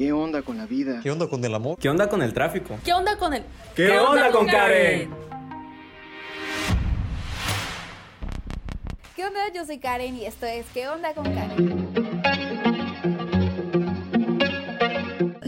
¿Qué onda con la vida? ¿Qué onda con el amor? ¿Qué onda con el tráfico? ¿Qué onda con el... ¿Qué, onda, con Karen? ¿Qué onda? Yo soy Karen y esto es ¿Qué onda con Karen?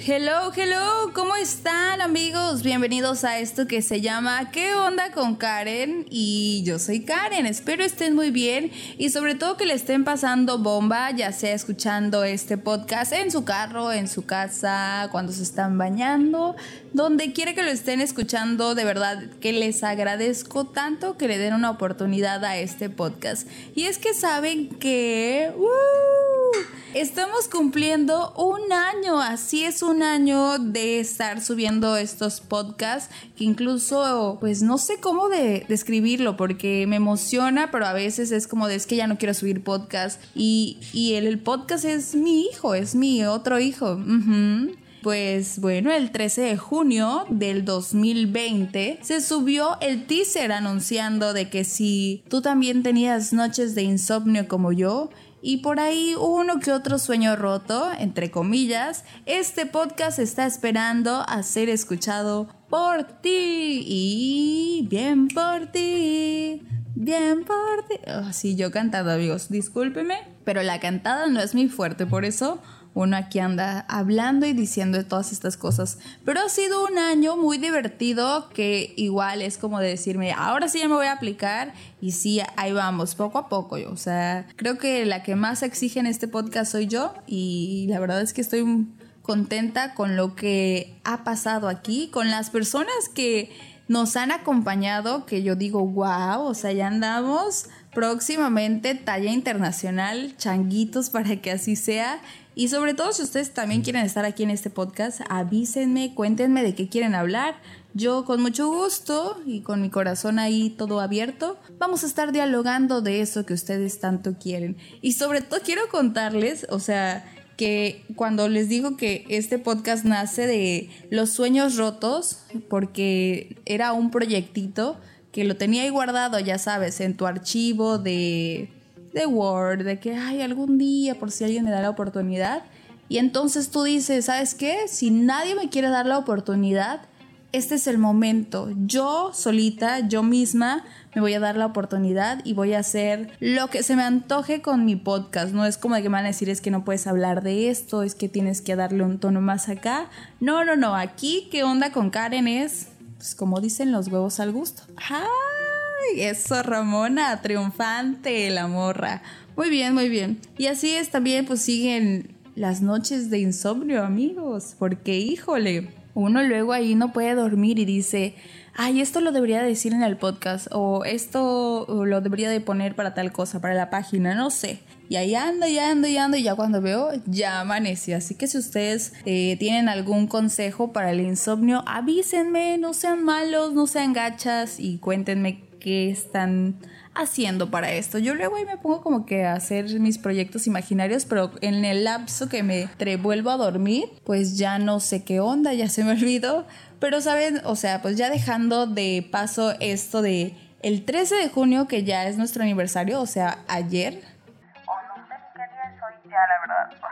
Hello, hello, ¿cómo están amigos? Bienvenidos a esto que se llama ¿Qué onda con Karen? Y yo soy Karen, espero estén muy bien y sobre todo que le estén pasando bomba, ya sea escuchando este podcast en su carro, en su casa, cuando se están bañando, donde quiera que lo estén escuchando, de verdad que les agradezco tanto que le den una oportunidad a este podcast. Y es que saben que... ¡uh! Estamos cumpliendo un año, así es un año de estar subiendo estos podcasts, que incluso, pues no sé cómo de, describirlo, porque me emociona, pero a veces es como de es que ya no quiero subir podcast. Y, y el, podcast es mi hijo, es mi otro hijo. Pues bueno, el 13 de junio del 2020 se subió el teaser anunciando de que si tú también tenías noches de insomnio como yo, y por ahí uno que otro sueño roto, entre comillas, este podcast está esperando a ser escuchado por ti. Y bien por ti. Bien por ti. Oh, yo cantado, amigos. Discúlpeme, pero la cantada no es muy fuerte, por eso uno aquí anda hablando y diciendo todas estas cosas. Pero ha sido un año muy divertido que igual es como de decirme, ahora sí ya me voy a aplicar y sí, ahí vamos, poco a poco. O sea, creo que la que más exige en este podcast soy yo y la verdad es que estoy contenta con lo que ha pasado aquí, con las personas que nos han acompañado, que yo digo, wow, o sea, ya andamos próximamente talla internacional, changuitos para que así sea. Y sobre todo si ustedes también quieren estar aquí en este podcast, avísenme, cuéntenme de qué quieren hablar. Yo con mucho gusto y con mi corazón ahí todo abierto, vamos a estar dialogando de eso que ustedes tanto quieren. Y sobre todo quiero contarles, o sea, que cuando les digo que este podcast nace de los sueños rotos, porque era un proyectito que lo tenía ahí guardado, ya sabes, en tu archivo de de Word, de que, ay, algún día, por si alguien me da la oportunidad. Y entonces tú dices, ¿sabes qué? Si nadie me quiere dar la oportunidad, este es el momento. Yo solita, yo misma, me voy a dar la oportunidad y voy a hacer lo que se me antoje con mi podcast. No es como de que me van a decir es que no puedes hablar de esto, es que tienes que darle un tono más acá. No, no, no. Aquí, ¿qué onda con Karen? Es, pues como dicen los huevos al gusto. Eso, Ramona, triunfante, la morra. Muy bien, muy bien. Y así es también, pues siguen las noches de insomnio, amigos. Porque, híjole, uno luego ahí no puede dormir y dice, ay, esto lo debería decir en el podcast. O esto lo debería de poner para tal cosa, para la página, no sé. Y ahí ando, y ando, y ando, y ya cuando veo, ya amanece. Así que si ustedes eh, tienen algún consejo para el insomnio, avísenme, no sean malos, no sean gachas y cuéntenme qué están haciendo para esto. Yo luego ahí me pongo como que a hacer mis proyectos imaginarios, pero en el lapso que me vuelvo a dormir, pues ya no sé qué onda, ya se me olvidó. Pero saben, o sea, pues ya dejando de paso esto de el 13 de junio, que ya es nuestro aniversario, o sea, ayer. O no sé qué día es ya, la verdad.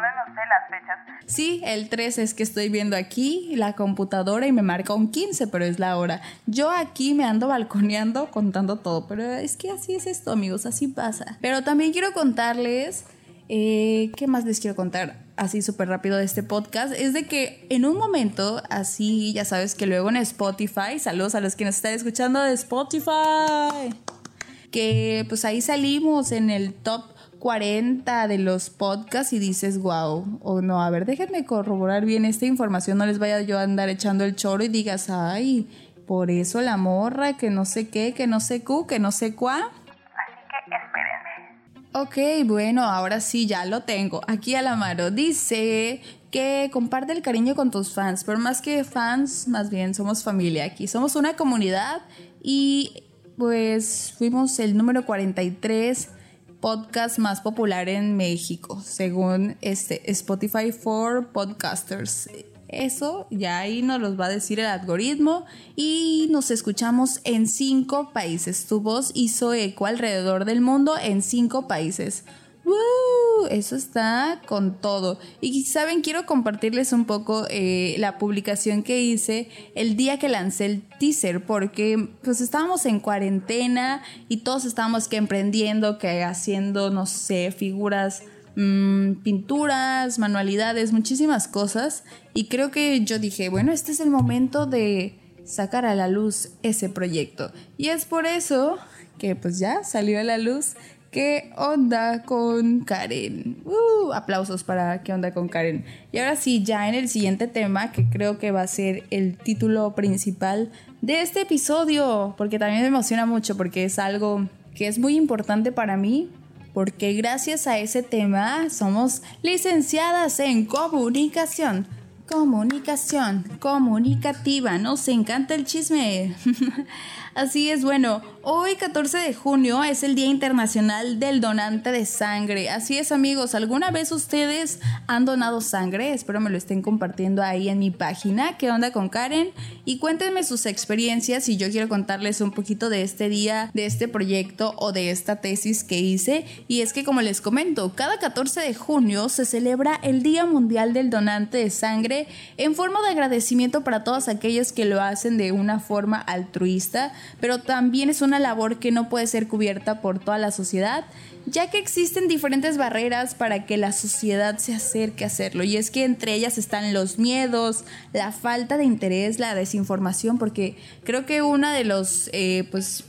Las fechas. Sí, el 13 es que estoy viendo aquí la computadora y me marca un 15, pero es la hora. Yo aquí me ando balconeando contando todo, pero es que así es esto, amigos, así pasa. Pero también quiero contarles, eh, ¿qué más les quiero contar? Así súper rápido de este podcast, es de que en un momento, así ya sabes que luego en Spotify, saludos a los que nos están escuchando de Spotify, que pues ahí salimos en el top 40 de los podcasts y dices, wow, o no, a ver, déjenme corroborar bien esta información, no les vaya yo a andar echando el choro y digas, ay, por eso la morra, que no sé qué, que no sé cu, que no sé cuá. Así que espérenme. Ok, bueno, ahora sí, ya lo tengo. Aquí a la mano dice que comparte el cariño con tus fans, pero más que fans, más bien somos familia aquí, somos una comunidad y pues fuimos el número 43 podcast más popular en México, según este Spotify for Podcasters. Eso ya ahí nos los va a decir el algoritmo y nos escuchamos en cinco países. Tu voz hizo eco alrededor del mundo en cinco países. ¡Woo! eso está con todo. Y saben, quiero compartirles un poco eh, la publicación que hice el día que lancé el teaser, porque pues estábamos en cuarentena y todos estábamos que emprendiendo, que haciendo, no sé, figuras mm, pinturas, manualidades, muchísimas cosas. Y creo que yo dije, bueno, este es el momento de sacar a la luz ese proyecto. Y es por eso que pues ya salió a la luz ¿Qué onda con Karen? Uh, aplausos para ¿Qué onda con Karen? Y ahora sí, ya en el siguiente tema, que creo que va a ser el título principal de este episodio, porque también me emociona mucho, porque es algo que es muy importante para mí, porque gracias a ese tema somos licenciadas en comunicación. Comunicación, comunicativa, nos encanta el chisme. Así es, bueno, hoy 14 de junio es el Día Internacional del Donante de Sangre. Así es, amigos, ¿alguna vez ustedes han donado sangre? Espero me lo estén compartiendo ahí en mi página. ¿Qué onda con Karen? Y cuéntenme sus experiencias y yo quiero contarles un poquito de este día, de este proyecto o de esta tesis que hice. Y es que, como les comento, cada 14 de junio se celebra el Día Mundial del Donante de Sangre en forma de agradecimiento para todos aquellos que lo hacen de una forma altruista pero también es una labor que no puede ser cubierta por toda la sociedad, ya que existen diferentes barreras para que la sociedad se acerque a hacerlo. Y es que entre ellas están los miedos, la falta de interés, la desinformación, porque creo que una de los, eh, pues,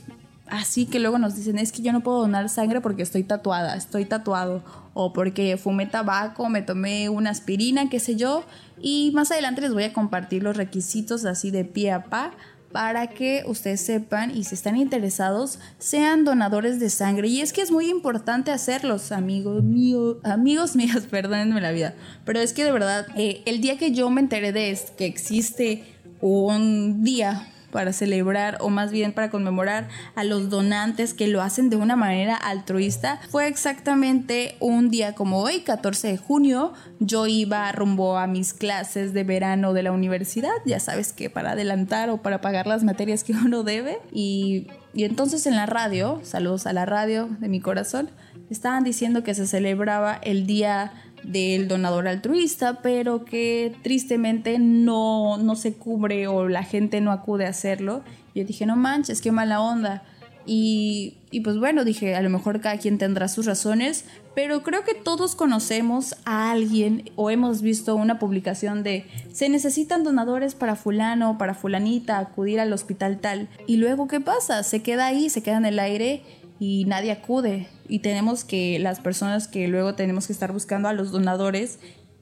así que luego nos dicen, es que yo no puedo donar sangre porque estoy tatuada, estoy tatuado, o porque fumé tabaco, me tomé una aspirina, qué sé yo. Y más adelante les voy a compartir los requisitos así de pie a pa para que ustedes sepan y si están interesados sean donadores de sangre. Y es que es muy importante hacerlos, amigos míos, amigos míos, perdónenme la vida. Pero es que de verdad, eh, el día que yo me enteré de esto, que existe un día para celebrar o más bien para conmemorar a los donantes que lo hacen de una manera altruista. Fue exactamente un día como hoy, 14 de junio, yo iba rumbo a mis clases de verano de la universidad, ya sabes que para adelantar o para pagar las materias que uno debe. Y y entonces en la radio, saludos a la radio de mi corazón, estaban diciendo que se celebraba el día del donador altruista, pero que tristemente no, no se cubre o la gente no acude a hacerlo. Yo dije, no manches, qué mala onda. Y, y, pues bueno, dije, a lo mejor cada quien tendrá sus razones, pero creo que todos conocemos a alguien o hemos visto una publicación de se necesitan donadores para fulano, para fulanita, acudir al hospital tal. Y luego, ¿qué pasa? Se queda ahí, se queda en el aire y nadie acude. Y tenemos que, las personas que luego tenemos que estar buscando a los donadores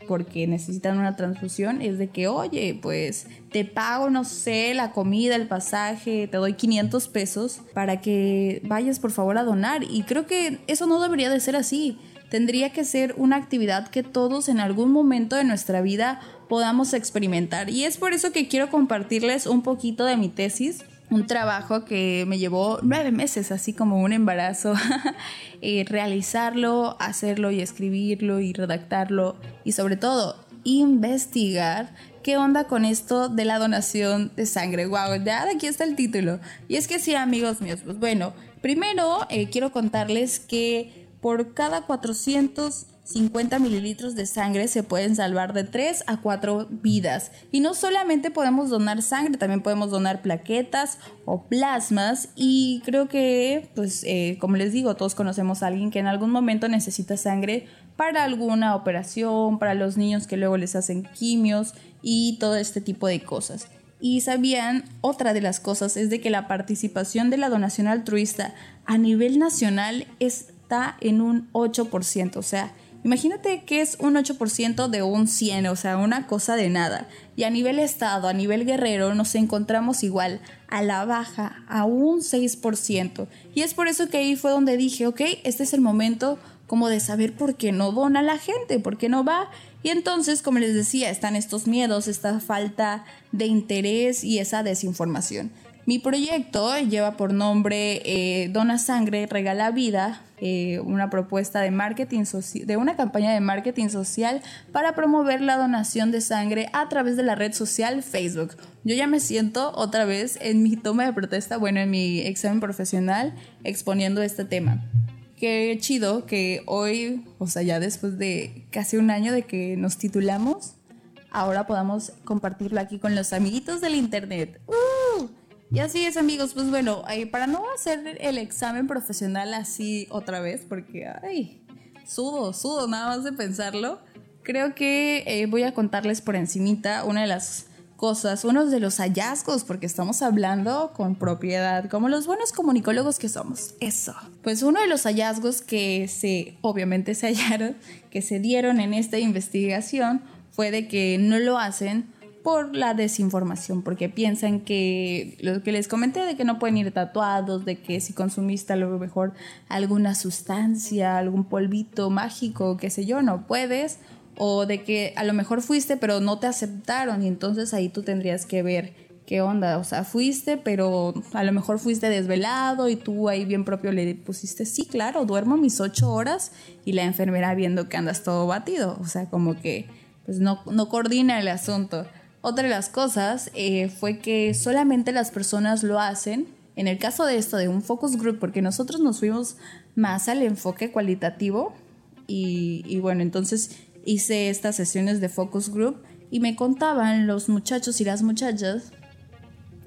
porque necesitan una transfusión, es de que, oye, pues te pago, no sé, la comida, el pasaje, te doy 500 pesos para que vayas por favor a donar. Y creo que eso no debería de ser así. Tendría que ser una actividad que todos en algún momento de nuestra vida podamos experimentar. Y es por eso que quiero compartirles un poquito de mi tesis un trabajo que me llevó nueve meses, así como un embarazo, eh, realizarlo, hacerlo y escribirlo y redactarlo y sobre todo investigar qué onda con esto de la donación de sangre. Wow, ya aquí está el título. Y es que sí, amigos míos, pues bueno, primero eh, quiero contarles que por cada 400 50 mililitros de sangre se pueden salvar de 3 a 4 vidas. Y no solamente podemos donar sangre, también podemos donar plaquetas o plasmas. Y creo que, pues, eh, como les digo, todos conocemos a alguien que en algún momento necesita sangre para alguna operación, para los niños que luego les hacen quimios y todo este tipo de cosas. Y sabían, otra de las cosas es de que la participación de la donación altruista a nivel nacional está en un 8%, o sea, Imagínate que es un 8% de un 100, o sea, una cosa de nada. Y a nivel estado, a nivel guerrero, nos encontramos igual, a la baja, a un 6%. Y es por eso que ahí fue donde dije, ok, este es el momento como de saber por qué no dona la gente, por qué no va. Y entonces, como les decía, están estos miedos, esta falta de interés y esa desinformación. Mi proyecto lleva por nombre eh, Dona Sangre, Regala Vida, eh, una propuesta de marketing de una campaña de marketing social para promover la donación de sangre a través de la red social Facebook. Yo ya me siento otra vez en mi toma de protesta, bueno, en mi examen profesional exponiendo este tema. qué chido que hoy, o sea, ya después de casi un año de que nos titulamos, ahora podamos compartirlo aquí con los amiguitos del internet. ¡Uh! Y así es, amigos. Pues bueno, para no hacer el examen profesional así otra vez, porque, ay, sudo, sudo nada más de pensarlo, creo que eh, voy a contarles por encimita una de las cosas, uno de los hallazgos, porque estamos hablando con propiedad, como los buenos comunicólogos que somos. Eso. Pues uno de los hallazgos que se, obviamente se hallaron, que se dieron en esta investigación, fue de que no lo hacen por la desinformación, porque piensan que lo que les comenté de que no pueden ir tatuados, de que si consumiste a lo mejor alguna sustancia, algún polvito mágico, qué sé yo, no puedes, o de que a lo mejor fuiste pero no te aceptaron y entonces ahí tú tendrías que ver qué onda, o sea, fuiste pero a lo mejor fuiste desvelado y tú ahí bien propio le pusiste, sí, claro, duermo mis ocho horas y la enfermera viendo que andas todo batido, o sea, como que pues no, no coordina el asunto. Otra de las cosas eh, fue que solamente las personas lo hacen, en el caso de esto, de un focus group, porque nosotros nos fuimos más al enfoque cualitativo y, bueno, entonces hice estas sesiones de focus group y me contaban los muchachos y las muchachas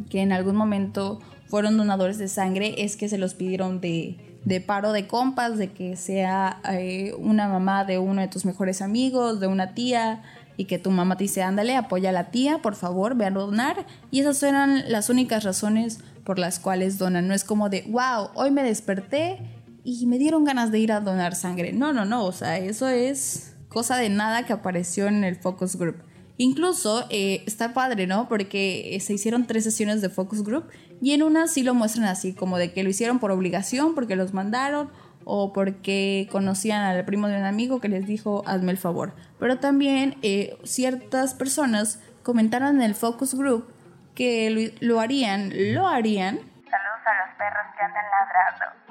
que en algún momento fueron donadores de sangre es que se los pidieron de, paro de compas, de que sea eh, una mamá de uno de tus mejores amigos, de una tía, y que tu mamá te dice, ándale, apoya a la tía, por favor, ve a donar. Y esas eran las únicas razones por las cuales donan. No es como de, wow, hoy me desperté y me dieron ganas de ir a donar sangre. No, no, no, o sea, eso es cosa de nada que apareció en el focus group. Incluso eh, está padre, ¿no? Porque eh, se hicieron tres sesiones de focus group y en una sí lo muestran así, como de que lo hicieron por obligación, porque los mandaron o porque conocían al primo de un amigo que les dijo hazme el favor. Pero también eh, ciertas personas comentaron en el focus group que lo, harían, lo harían. Saludos a los perros que andan ladrando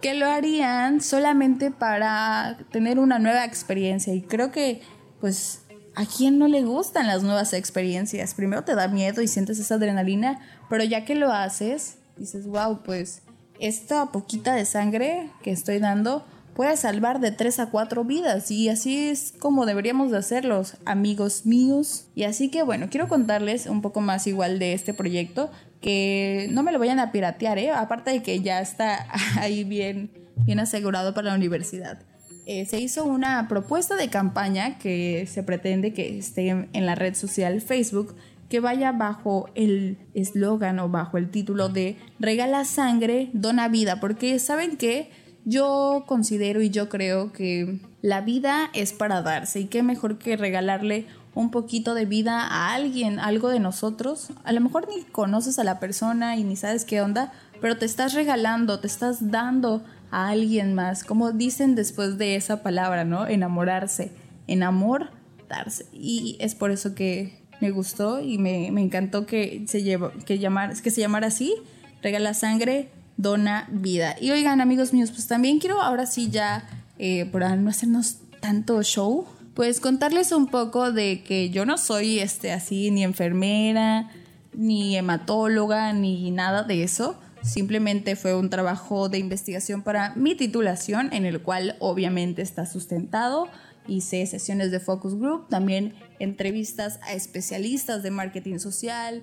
que lo harían solamente para tener una nueva experiencia. Y creo que, pues, ¿a quién no le gustan las nuevas experiencias? Primero te da miedo y sientes esa adrenalina, pero ya que lo haces, dices, wow, pues, esta poquita de sangre que estoy dando puede salvar de tres a cuatro vidas y así es como deberíamos de hacerlos, amigos míos. Y así que bueno, quiero contarles un poco más igual de este proyecto que no me lo vayan a piratear, ¿eh? aparte de que ya está ahí bien, bien asegurado para la universidad. Eh, se hizo una propuesta de campaña que se pretende que esté en la red social Facebook que vaya bajo el eslogan o bajo el título de Regala sangre, dona vida, porque saben que yo considero y yo creo que la vida es para darse y qué mejor que regalarle un poquito de vida a alguien, algo de nosotros. A lo mejor ni conoces a la persona y ni sabes qué onda, pero te estás regalando, te estás dando a alguien más, como dicen después de esa palabra, ¿no? Enamorarse, enamor, darse. Y es por eso que me gustó y me, encantó que se, que, llamar, que se llamara así, regala sangre, dona vida. Y oigan amigos míos, pues también quiero ahora sí ya, eh, por no hacernos tanto show, pues contarles un poco de que yo no soy este así ni enfermera, ni hematóloga, ni nada de eso. Simplemente fue un trabajo de investigación para mi titulación, en el cual obviamente está sustentado. Hice sesiones de focus group, también entrevistas a especialistas de marketing social,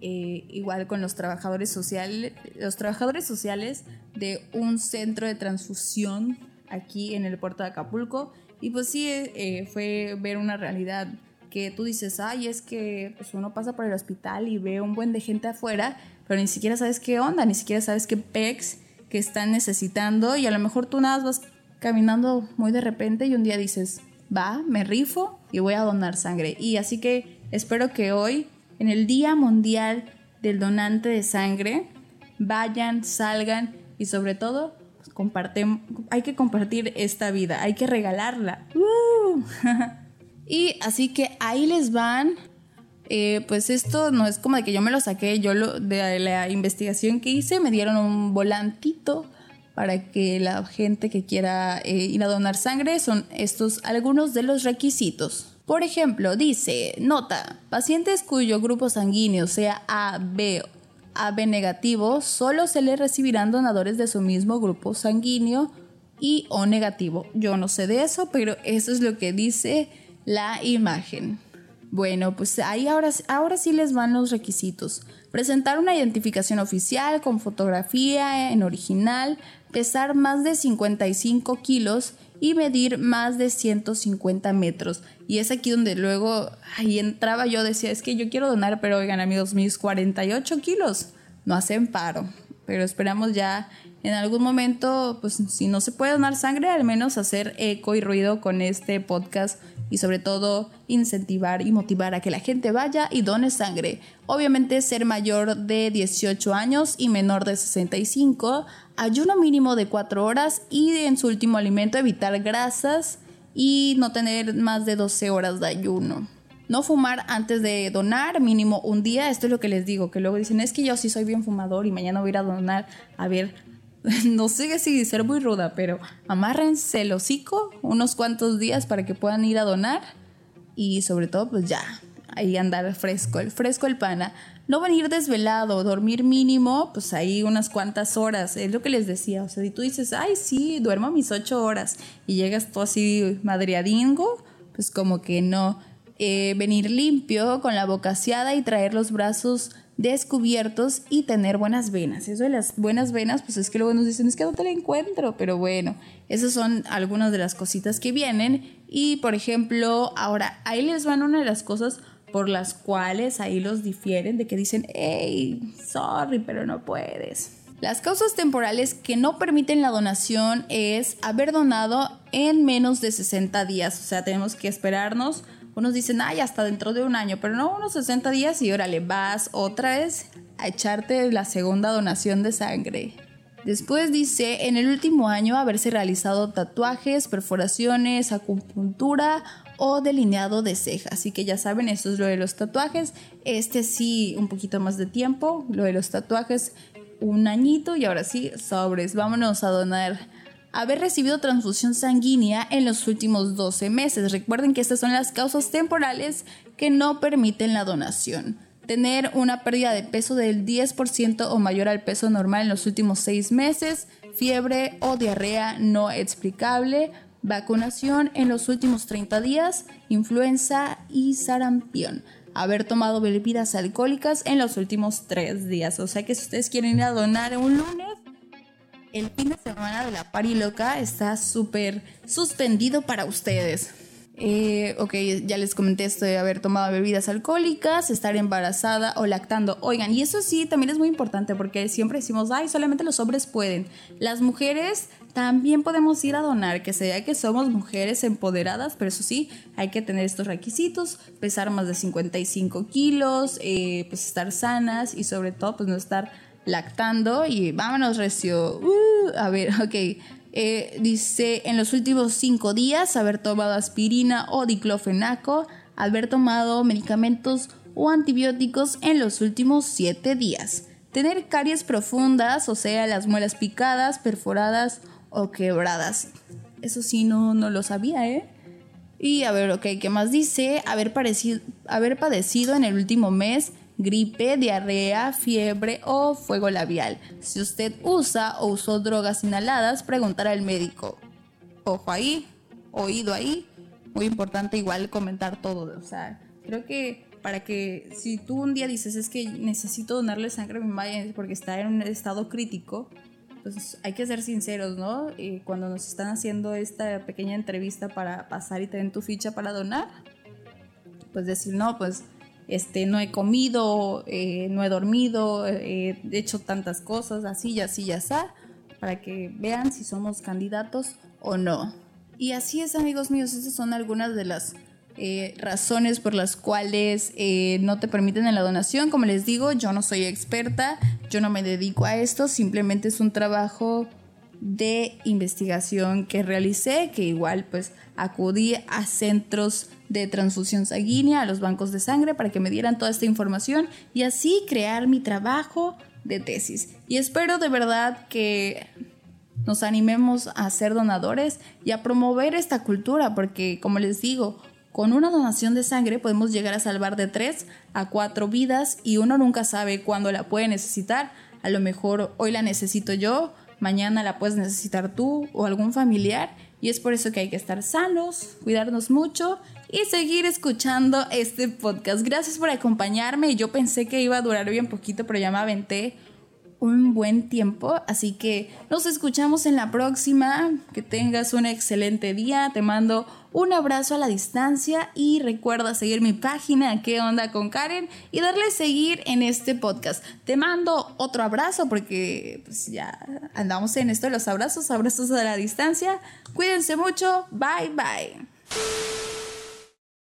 eh, igual con los trabajadores sociales, los trabajadores sociales de un centro de transfusión aquí en el puerto de Acapulco. Y pues sí, eh, fue ver una realidad que tú dices, ay, es que pues uno pasa por el hospital y ve un buen de gente afuera, pero ni siquiera sabes qué onda, ni siquiera sabes qué pecs que están necesitando y a lo mejor tú nada vas caminando muy de repente y un día dices, va, me rifo y voy a donar sangre. Y así que espero que hoy, en el Día Mundial del Donante de Sangre, vayan, salgan y sobre todo comparten, hay que compartir esta vida, hay que regalarla. y así que ahí les van. Eh, pues esto no es como de que yo me lo saqué, yo lo, de la investigación que hice me dieron un volantito para que la gente que quiera eh, ir a donar sangre son estos algunos de los requisitos. Por ejemplo, dice, nota, pacientes cuyo grupo sanguíneo sea A, B AB negativo, solo se le recibirán donadores de su mismo grupo sanguíneo y O negativo. Yo no sé de eso, pero eso es lo que dice la imagen. Bueno, pues ahí ahora, ahora sí les van los requisitos. Presentar una identificación oficial con fotografía en original, pesar más de 55 kilos y medir más de 150 metros. Y es aquí donde luego ahí entraba yo, decía, es que yo quiero donar, pero oigan amigos, mis 48 kilos no hacen paro. Pero esperamos ya en algún momento, pues si no se puede donar sangre, al menos hacer eco y ruido con este podcast y sobre todo incentivar y motivar a que la gente vaya y done sangre. Obviamente ser mayor de 18 años y menor de 65, ayuno mínimo de 4 horas y en su último alimento evitar grasas y no tener más de 12 horas de ayuno. No fumar antes de donar, mínimo un día. Esto es lo que les digo, que luego dicen, es que yo sí soy bien fumador y mañana voy a ir a donar. A ver, no sé si ser muy ruda, pero amárrense el hocico unos cuantos días para que puedan ir a donar y sobre todo pues ya, ahí andar fresco, el fresco el pana. No venir desvelado, dormir mínimo, pues ahí unas cuantas horas, es lo que les decía, o sea, si tú dices, ay sí, duermo mis ocho horas y llegas tú así madreadingo, pues como que no. Eh, venir limpio, con la boca aseada y traer los brazos descubiertos y tener buenas venas. Eso de las buenas venas, pues es que luego nos dicen, es que no te la encuentro, pero bueno, esas son algunas de las cositas que vienen. Y por ejemplo, ahora ahí les van una de las cosas por las cuales ahí los difieren, de que dicen, hey, sorry, pero no puedes. Las causas temporales que no permiten la donación es haber donado en menos de 60 días, o sea, tenemos que esperarnos unos dicen, ay, hasta dentro de un año, pero no, unos 60 días y órale, vas otra vez a echarte la segunda donación de sangre. Después dice, en el último año haberse realizado tatuajes, perforaciones, acupuntura o delineado de ceja. Así que ya saben, esto es lo de los tatuajes. Este sí, un poquito más de tiempo. Lo de los tatuajes, un añito y ahora sí, sobres. Vámonos a donar haber recibido transfusión sanguínea en los últimos 12 meses. Recuerden que estas son las causas temporales que no permiten la donación. Tener una pérdida de peso del 10% o mayor al peso normal en los últimos 6 meses, fiebre o diarrea no explicable, vacunación en los últimos 30 días, influenza y sarampión haber tomado bebidas alcohólicas en los últimos 3 días. O sea que si ustedes quieren ir a donar un lunes, el fin de semana de la pari loca está súper suspendido para ustedes. Eh, ok, ya les comenté esto de haber tomado bebidas alcohólicas, estar embarazada o lactando. Oigan, y eso sí también es muy importante porque siempre decimos, ay, solamente los hombres pueden. Las mujeres también podemos ir a donar, que sea que somos mujeres empoderadas, pero eso sí, hay que tener estos requisitos, pesar más de 55 kilos, eh, pues estar sanas y sobre todo pues no estar lactando y vámonos recio. Uh, a ver, ok. Eh, dice, en los últimos cinco días haber tomado aspirina o diclofenaco, haber tomado medicamentos o antibióticos en los últimos siete días. Tener caries profundas, o sea, las muelas picadas, perforadas o quebradas. Eso sí, no, no lo sabía, ¿eh? Y a ver, ok, ¿qué más dice? Haber, padecido en el último mes gripe, diarrea, fiebre o fuego labial. Si usted usa o usó drogas inhaladas, preguntar al médico. Ojo ahí, oído ahí. Muy importante igual comentar todo. O sea, creo que para que si tú un día dices es que necesito donarle sangre a mi madre porque está en un estado crítico, pues hay que ser sinceros, ¿no? Y cuando nos están haciendo esta pequeña entrevista para pasar y tener tu ficha para donar, pues decir, no, pues este, no he comido, eh, no he dormido, eh, he hecho tantas cosas, así y así y así, para que vean si somos candidatos o no. Y así es, amigos míos, esas son algunas de las eh, razones por las cuales no te permiten en la donación. Como les digo, yo no soy experta, yo no me dedico a esto, simplemente es un trabajo de investigación que realicé, que igual pues acudí a centros de transfusión sanguínea, a los bancos de sangre para que me dieran toda esta información y así crear mi trabajo de tesis. Y espero de verdad que nos animemos a ser donadores y a promover esta cultura, porque como les digo, Con una donación de sangre podemos llegar a salvar de 3 a 4 vidas y uno nunca sabe cuándo la puede necesitar. A lo mejor hoy la necesito yo, mañana la puedes necesitar tú o algún familiar y es por eso que hay que estar sanos, cuidarnos mucho y seguir escuchando este podcast. Gracias por acompañarme. Yo pensé que iba a durar bien poquito, pero ya me aventé un buen tiempo. Así que nos escuchamos en la próxima. Que tengas un excelente día. Te mando un abrazo a la distancia y recuerda seguir mi página ¿Qué onda con Karen? y darle seguir en este podcast. Te mando otro abrazo porque pues ya andamos en esto los abrazos, abrazos a la distancia. Cuídense mucho. Bye bye.